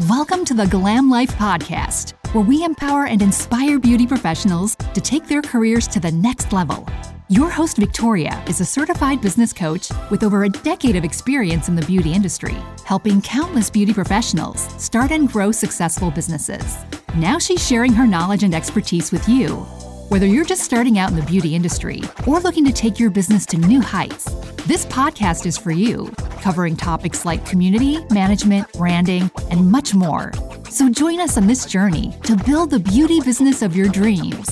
Welcome to the Glam Life Podcast, where we empower and inspire beauty professionals to take their careers to the next level. Your host, Victoria, is a certified business coach with over a decade of experience in the beauty industry, helping countless beauty professionals start and grow successful businesses. Now she's sharing her knowledge and expertise with you. Whether you're just starting out in the beauty industry or looking to take your business to new heights, this podcast is for you, covering topics like community, management, branding, and much more. So join us on this journey to build the beauty business of your dreams.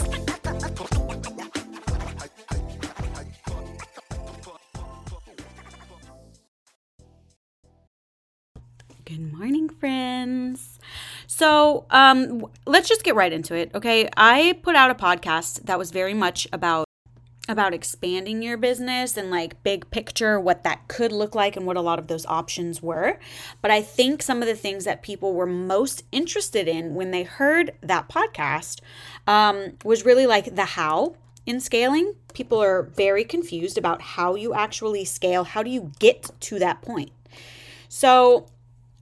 So, um, let's just get right into it. Okay, I put out a podcast that was very much about about expanding your business and like big picture what that could look like and what a lot of those options were. But I think some of the things that people were most interested in when they heard that podcast um, was really like the how in scaling. People are very confused about how you actually scale. How do you get to that point? So,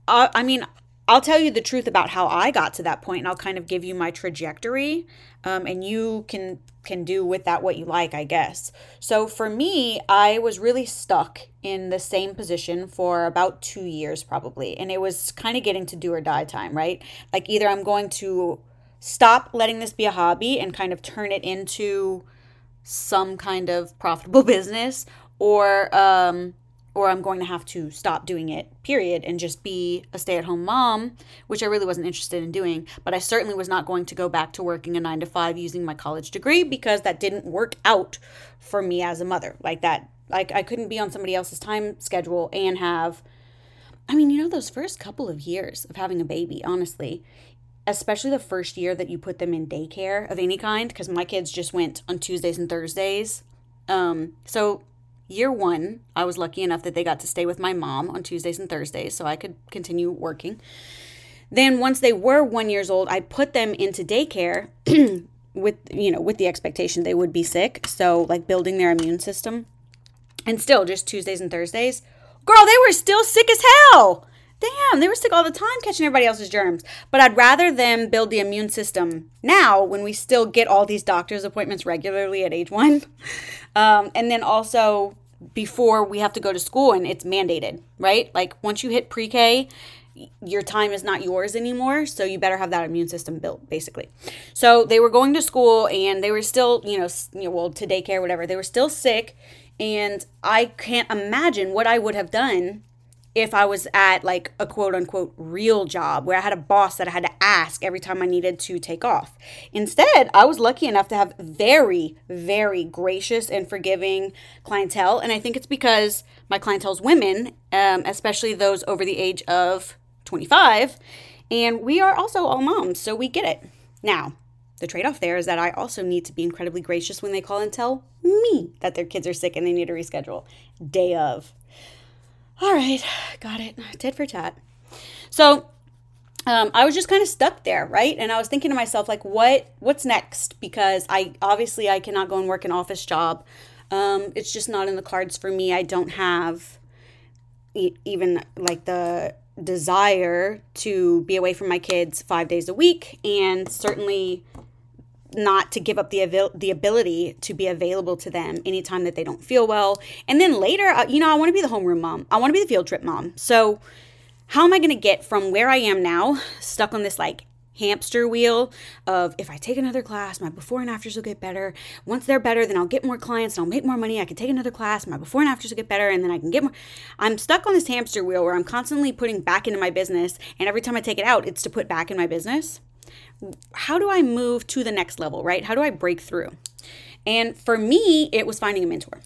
uh, I mean, I'll tell you the truth about how I got to that point, and I'll kind of give you my trajectory, um, and you can can do with that what you like, I guess. So for me, I was really stuck in the same position for about two years, probably, and it was kind of getting to do or die time, right? Like either I'm going to stop letting this be a hobby and kind of turn it into some kind of profitable business, or um, or I'm going to have to stop doing it, period, and just be a stay at home mom, which I really wasn't interested in doing. But I certainly was not going to go back to working a nine to five using my college degree because that didn't work out for me as a mother. Like that, like I couldn't be on somebody else's time schedule and have, I mean, you know, those first couple of years of having a baby, honestly, especially the first year that you put them in daycare of any kind, because my kids just went on Tuesdays and Thursdays. Um, so year one, I was lucky enough that they got to stay with my mom on Tuesdays and Thursdays, so I could continue working. Then once they were one years old, I put them into daycare with you know with the expectation they would be sick, so like building their immune system. And still, just Tuesdays and Thursdays, girl, they were still sick as hell. Damn, they were sick all the time catching everybody else's germs. But I'd rather them build the immune system now when we still get all these doctor's appointments regularly at age one. Um, and then also before we have to go to school and it's mandated, right? Like once you hit pre K, your time is not yours anymore. So you better have that immune system built, basically. So they were going to school and they were still, you know, you know well, to daycare, whatever. They were still sick. And I can't imagine what I would have done if I was at like a quote unquote real job where I had a boss that I had to ask every time I needed to take off. Instead, I was lucky enough to have very, very gracious and forgiving clientele. And I think it's because my clientele's women, um, especially those over the age of 25. And we are also all moms, so we get it. Now, the trade off there is that I also need to be incredibly gracious when they call and tell me that their kids are sick and they need to reschedule day of all right, got it. Tit for tat. So um, I was just kind of stuck there, right? And I was thinking to myself, like, what what's next? Because I obviously I cannot go and work an office job. Um, it's just not in the cards for me. I don't have e- even like the desire to be away from my kids five days a week, and certainly not to give up the avail- the ability to be available to them anytime that they don't feel well. And then later, uh, you know, I want to be the homeroom mom. I want to be the field trip mom. So, how am I going to get from where I am now, stuck on this like hamster wheel of if I take another class, my before and afters will get better. Once they're better, then I'll get more clients and I'll make more money. I can take another class, my before and afters will get better, and then I can get more. I'm stuck on this hamster wheel where I'm constantly putting back into my business, and every time I take it out, it's to put back in my business how do I move to the next level, right? How do I break through? And for me, it was finding a mentor.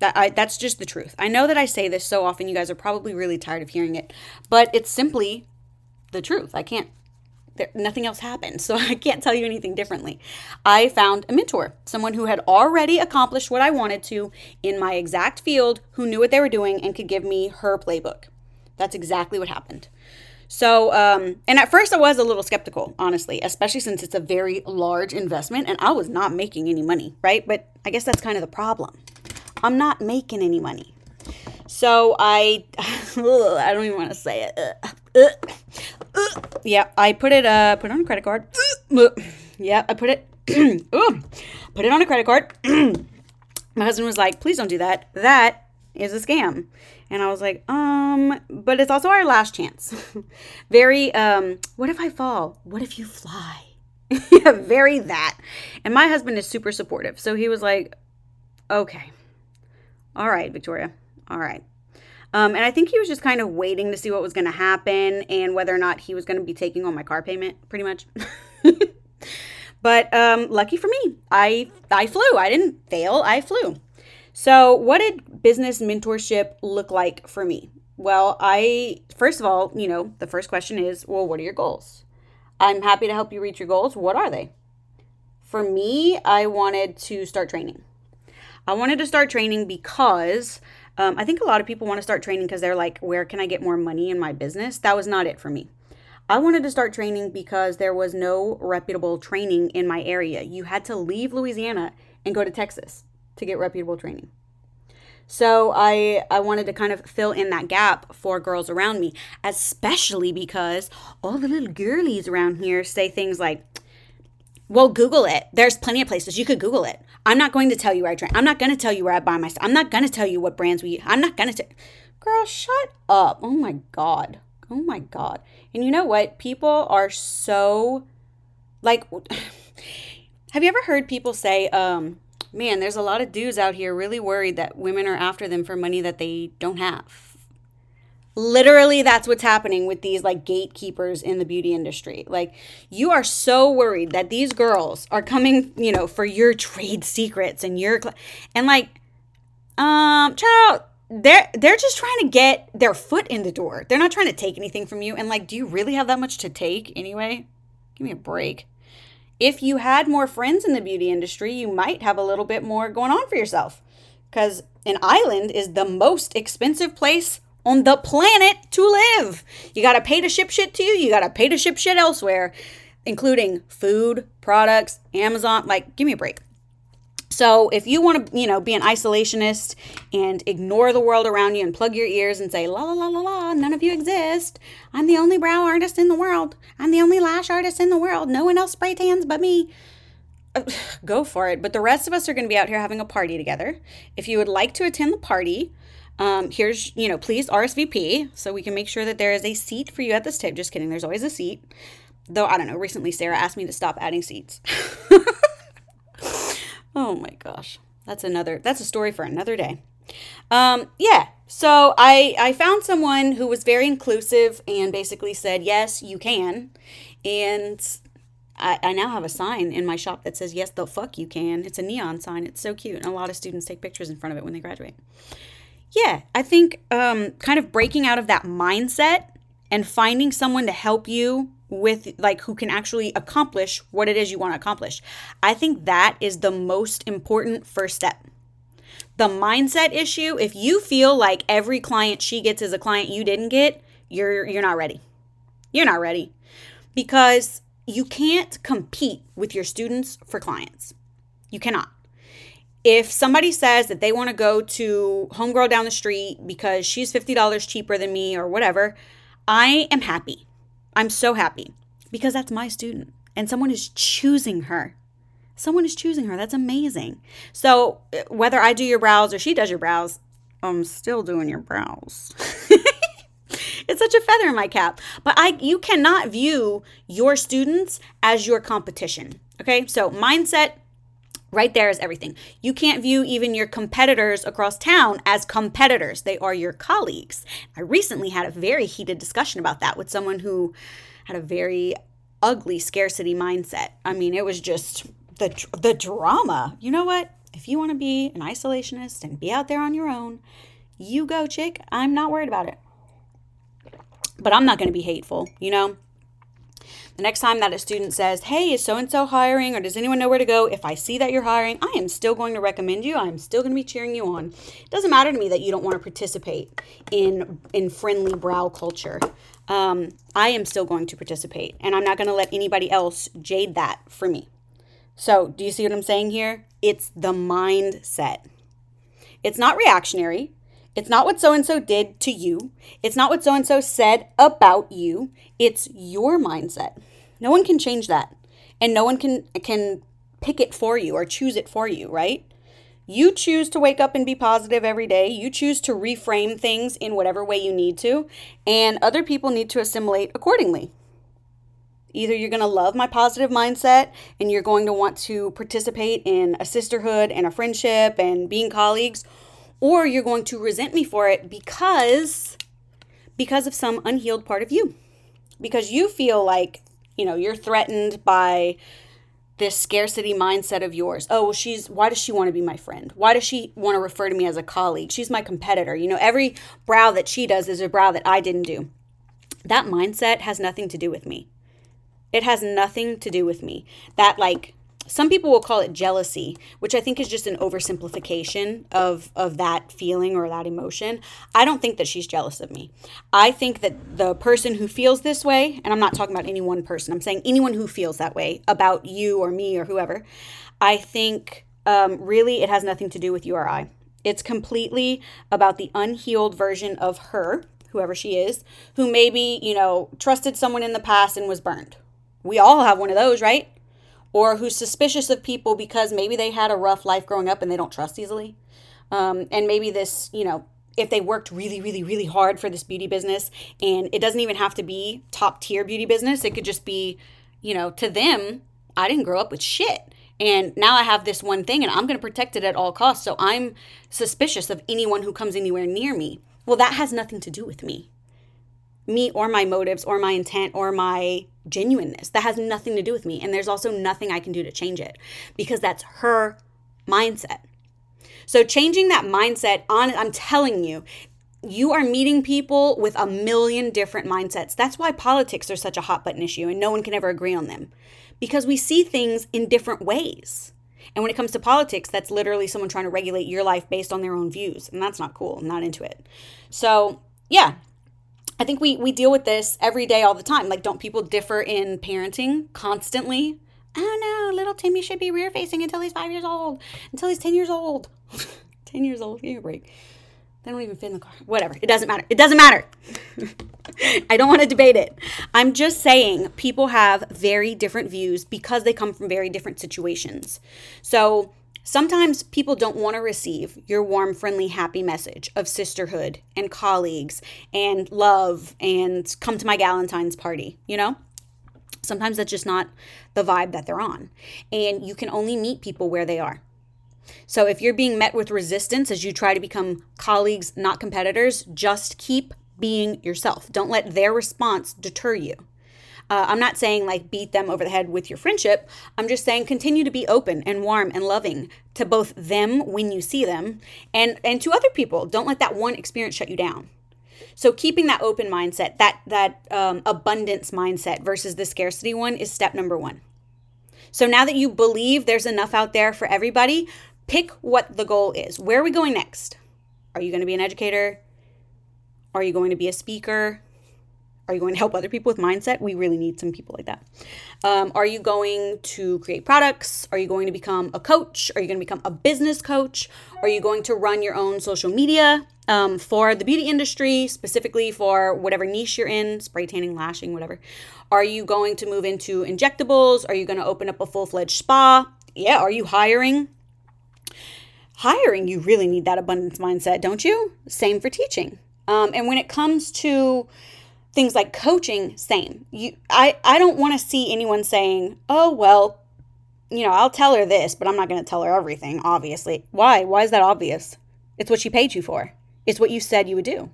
That I, that's just the truth. I know that I say this so often, you guys are probably really tired of hearing it, but it's simply the truth. I can't, there, nothing else happened, so I can't tell you anything differently. I found a mentor, someone who had already accomplished what I wanted to in my exact field, who knew what they were doing and could give me her playbook. That's exactly what happened. So, um, and at first I was a little skeptical, honestly, especially since it's a very large investment and I was not making any money, right? But I guess that's kind of the problem. I'm not making any money. So I, I don't even want to say it. Yeah, I put it uh put it on a credit card. Yeah, I put it Ooh, put it on a credit card. My husband was like, "Please don't do that. That is a scam." And I was like, "Um, but it's also our last chance." Very um, what if I fall? What if you fly? yeah, very that. And my husband is super supportive. So he was like, "Okay. All right, Victoria. All right." Um, and I think he was just kind of waiting to see what was going to happen and whether or not he was going to be taking on my car payment, pretty much. but um, lucky for me, I I flew. I didn't fail. I flew. So, what did business mentorship look like for me? Well, I first of all, you know, the first question is, well, what are your goals? I'm happy to help you reach your goals. What are they? For me, I wanted to start training. I wanted to start training because um, I think a lot of people want to start training because they're like, where can I get more money in my business? That was not it for me. I wanted to start training because there was no reputable training in my area. You had to leave Louisiana and go to Texas to get reputable training. So I I wanted to kind of fill in that gap for girls around me, especially because all the little girlies around here say things like, "Well, Google it. There's plenty of places you could Google it. I'm not going to tell you where I train. I'm not going to tell you where I buy my stuff. I'm not going to tell you what brands we. I'm not going to. Tell. Girl, shut up. Oh my god. Oh my god. And you know what? People are so like. have you ever heard people say, um, "Man, there's a lot of dudes out here really worried that women are after them for money that they don't have." literally that's what's happening with these like gatekeepers in the beauty industry. Like you are so worried that these girls are coming you know for your trade secrets and your cl- and like um child they're they're just trying to get their foot in the door. They're not trying to take anything from you. And like do you really have that much to take anyway? Give me a break if you had more friends in the beauty industry you might have a little bit more going on for yourself because an island is the most expensive place on the planet to live. You got to pay to ship shit to you, you got to pay to ship shit elsewhere, including food, products, Amazon. Like, give me a break. So, if you want to, you know, be an isolationist and ignore the world around you and plug your ears and say, la la la la la, none of you exist. I'm the only brow artist in the world. I'm the only lash artist in the world. No one else spray tans but me. Go for it. But the rest of us are going to be out here having a party together. If you would like to attend the party, um, here's, you know, please RSVP so we can make sure that there is a seat for you at this table. Just kidding, there's always a seat. Though, I don't know, recently Sarah asked me to stop adding seats. oh my gosh. That's another, that's a story for another day. Um, yeah, so I, I found someone who was very inclusive and basically said, yes, you can. And I, I now have a sign in my shop that says, yes, the fuck you can. It's a neon sign. It's so cute. And a lot of students take pictures in front of it when they graduate yeah, I think um, kind of breaking out of that mindset and finding someone to help you with like who can actually accomplish what it is you want to accomplish. I think that is the most important first step. The mindset issue, if you feel like every client she gets is a client you didn't get, you're you're not ready. You're not ready. Because you can't compete with your students for clients. You cannot if somebody says that they want to go to homegirl down the street because she's $50 cheaper than me or whatever, I am happy. I'm so happy because that's my student and someone is choosing her. Someone is choosing her. That's amazing. So, uh, whether I do your brows or she does your brows, I'm still doing your brows. it's such a feather in my cap. But I you cannot view your students as your competition. Okay? So, mindset Right there is everything. You can't view even your competitors across town as competitors. They are your colleagues. I recently had a very heated discussion about that with someone who had a very ugly scarcity mindset. I mean, it was just the the drama. You know what? If you want to be an isolationist and be out there on your own, you go, chick. I'm not worried about it. But I'm not going to be hateful, you know? The next time that a student says, Hey, is so and so hiring, or does anyone know where to go? If I see that you're hiring, I am still going to recommend you. I'm still going to be cheering you on. It doesn't matter to me that you don't want to participate in, in friendly brow culture. Um, I am still going to participate, and I'm not going to let anybody else jade that for me. So, do you see what I'm saying here? It's the mindset. It's not reactionary. It's not what so and so did to you. It's not what so and so said about you. It's your mindset. No one can change that. And no one can can pick it for you or choose it for you, right? You choose to wake up and be positive every day. You choose to reframe things in whatever way you need to, and other people need to assimilate accordingly. Either you're going to love my positive mindset and you're going to want to participate in a sisterhood and a friendship and being colleagues, or you're going to resent me for it because because of some unhealed part of you. Because you feel like, you know, you're threatened by this scarcity mindset of yours. Oh, well, she's why does she want to be my friend? Why does she want to refer to me as a colleague? She's my competitor. You know, every brow that she does is a brow that I didn't do. That mindset has nothing to do with me. It has nothing to do with me. That like some people will call it jealousy, which I think is just an oversimplification of of that feeling or that emotion. I don't think that she's jealous of me. I think that the person who feels this way, and I'm not talking about any one person. I'm saying anyone who feels that way about you or me or whoever. I think um, really it has nothing to do with you or I. It's completely about the unhealed version of her, whoever she is, who maybe you know trusted someone in the past and was burned. We all have one of those, right? Or who's suspicious of people because maybe they had a rough life growing up and they don't trust easily. Um, and maybe this, you know, if they worked really, really, really hard for this beauty business, and it doesn't even have to be top tier beauty business, it could just be, you know, to them, I didn't grow up with shit. And now I have this one thing and I'm going to protect it at all costs. So I'm suspicious of anyone who comes anywhere near me. Well, that has nothing to do with me me or my motives or my intent or my genuineness. That has nothing to do with me. And there's also nothing I can do to change it because that's her mindset. So changing that mindset on I'm telling you, you are meeting people with a million different mindsets. That's why politics are such a hot button issue and no one can ever agree on them. Because we see things in different ways. And when it comes to politics, that's literally someone trying to regulate your life based on their own views. And that's not cool. I'm not into it. So, yeah, I think we we deal with this every day all the time. Like don't people differ in parenting constantly? Oh no, little Timmy should be rear facing until he's 5 years old, until he's 10 years old. 10 years old, give me a break. They don't even fit in the car. Whatever. It doesn't matter. It doesn't matter. I don't want to debate it. I'm just saying people have very different views because they come from very different situations. So Sometimes people don't want to receive your warm, friendly, happy message of sisterhood and colleagues and love and come to my Galentine's party, you know? Sometimes that's just not the vibe that they're on. And you can only meet people where they are. So if you're being met with resistance as you try to become colleagues, not competitors, just keep being yourself. Don't let their response deter you. Uh, I'm not saying like beat them over the head with your friendship. I'm just saying continue to be open and warm and loving to both them when you see them and and to other people. Don't let that one experience shut you down. So keeping that open mindset, that that um, abundance mindset versus the scarcity one is step number one. So now that you believe there's enough out there for everybody, pick what the goal is. Where are we going next? Are you going to be an educator? Are you going to be a speaker? Are you going to help other people with mindset? We really need some people like that. Um, are you going to create products? Are you going to become a coach? Are you going to become a business coach? Are you going to run your own social media um, for the beauty industry, specifically for whatever niche you're in, spray tanning, lashing, whatever? Are you going to move into injectables? Are you going to open up a full fledged spa? Yeah. Are you hiring? Hiring, you really need that abundance mindset, don't you? Same for teaching. Um, and when it comes to things like coaching same. You i i don't want to see anyone saying oh well you know i'll tell her this but i'm not going to tell her everything obviously. Why? Why is that obvious? It's what she paid you for. It's what you said you would do.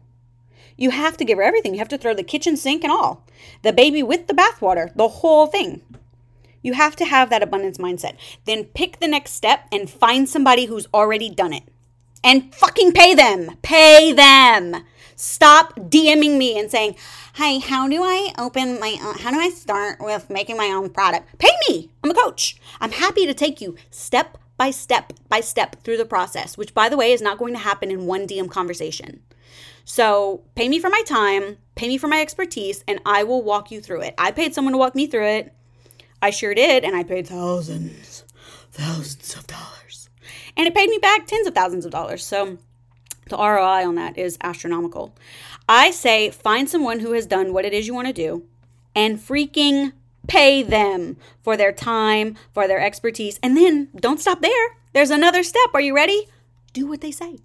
You have to give her everything. You have to throw the kitchen sink and all. The baby with the bathwater the whole thing. You have to have that abundance mindset. Then pick the next step and find somebody who's already done it. And fucking pay them. Pay them stop dming me and saying Hi, how do I open my how do I start with making my own product? Pay me. I'm a coach. I'm happy to take you step by step by step through the process, which by the way is not going to happen in one DM conversation. So, pay me for my time, pay me for my expertise, and I will walk you through it. I paid someone to walk me through it. I sure did, and I paid thousands, thousands of dollars. And it paid me back tens of thousands of dollars. So, The ROI on that is astronomical. I say find someone who has done what it is you want to do and freaking pay them for their time, for their expertise. And then don't stop there. There's another step. Are you ready? Do what they say.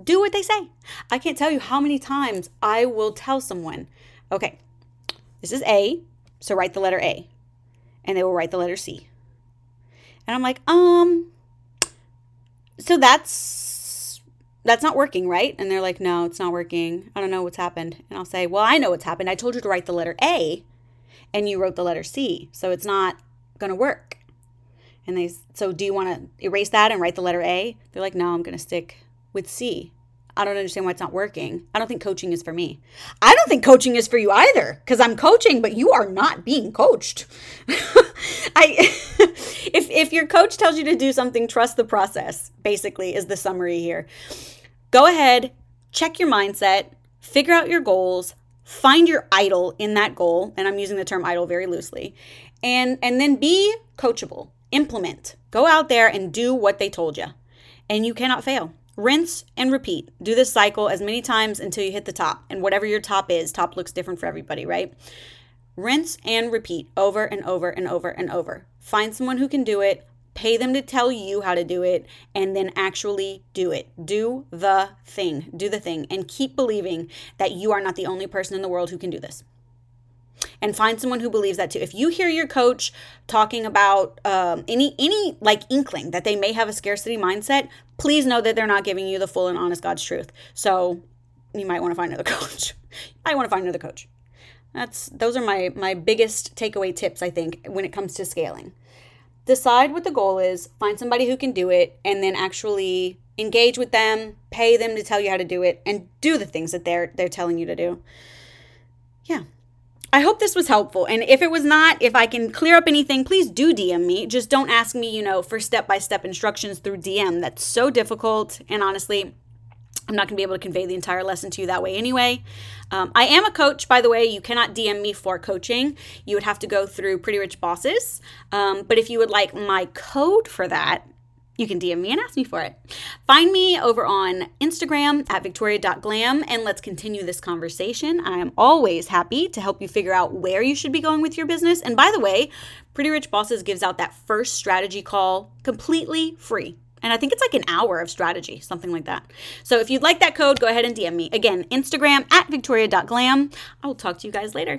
Do what they say. I can't tell you how many times I will tell someone, okay, this is A, so write the letter A. And they will write the letter C. And I'm like, um, so that's that's not working, right? And they're like, no, it's not working. I don't know what's happened. And I'll say, well, I know what's happened. I told you to write the letter A and you wrote the letter C. So it's not going to work. And they, so do you want to erase that and write the letter A? They're like, no, I'm going to stick with C. I don't understand why it's not working. I don't think coaching is for me. I don't think coaching is for you either because I'm coaching, but you are not being coached. I if if your coach tells you to do something, trust the process. Basically, is the summary here. Go ahead, check your mindset, figure out your goals, find your idol in that goal, and I'm using the term idol very loosely. And and then be coachable. Implement. Go out there and do what they told you. And you cannot fail rinse and repeat. Do this cycle as many times until you hit the top. And whatever your top is, top looks different for everybody, right? Rinse and repeat over and over and over and over. Find someone who can do it, pay them to tell you how to do it, and then actually do it. Do the thing. Do the thing. And keep believing that you are not the only person in the world who can do this and find someone who believes that too. If you hear your coach talking about um, any any like inkling that they may have a scarcity mindset, please know that they're not giving you the full and honest God's truth. So you might want to find another coach. I want to find another coach. That's those are my my biggest takeaway tips I think when it comes to scaling. Decide what the goal is, find somebody who can do it and then actually engage with them, pay them to tell you how to do it and do the things that they're they're telling you to do. Yeah, I hope this was helpful. And if it was not, if I can clear up anything, please do DM me. Just don't ask me, you know, for step by step instructions through DM. That's so difficult. And honestly, I'm not going to be able to convey the entire lesson to you that way anyway. Um, I am a coach, by the way. You cannot DM me for coaching. You would have to go through Pretty Rich Bosses. Um, but if you would like my code for that, you can DM me and ask me for it. Find me over on Instagram at victoria.glam and let's continue this conversation. I am always happy to help you figure out where you should be going with your business. And by the way, Pretty Rich Bosses gives out that first strategy call completely free. And I think it's like an hour of strategy, something like that. So if you'd like that code, go ahead and DM me. Again, Instagram at victoria.glam. I will talk to you guys later.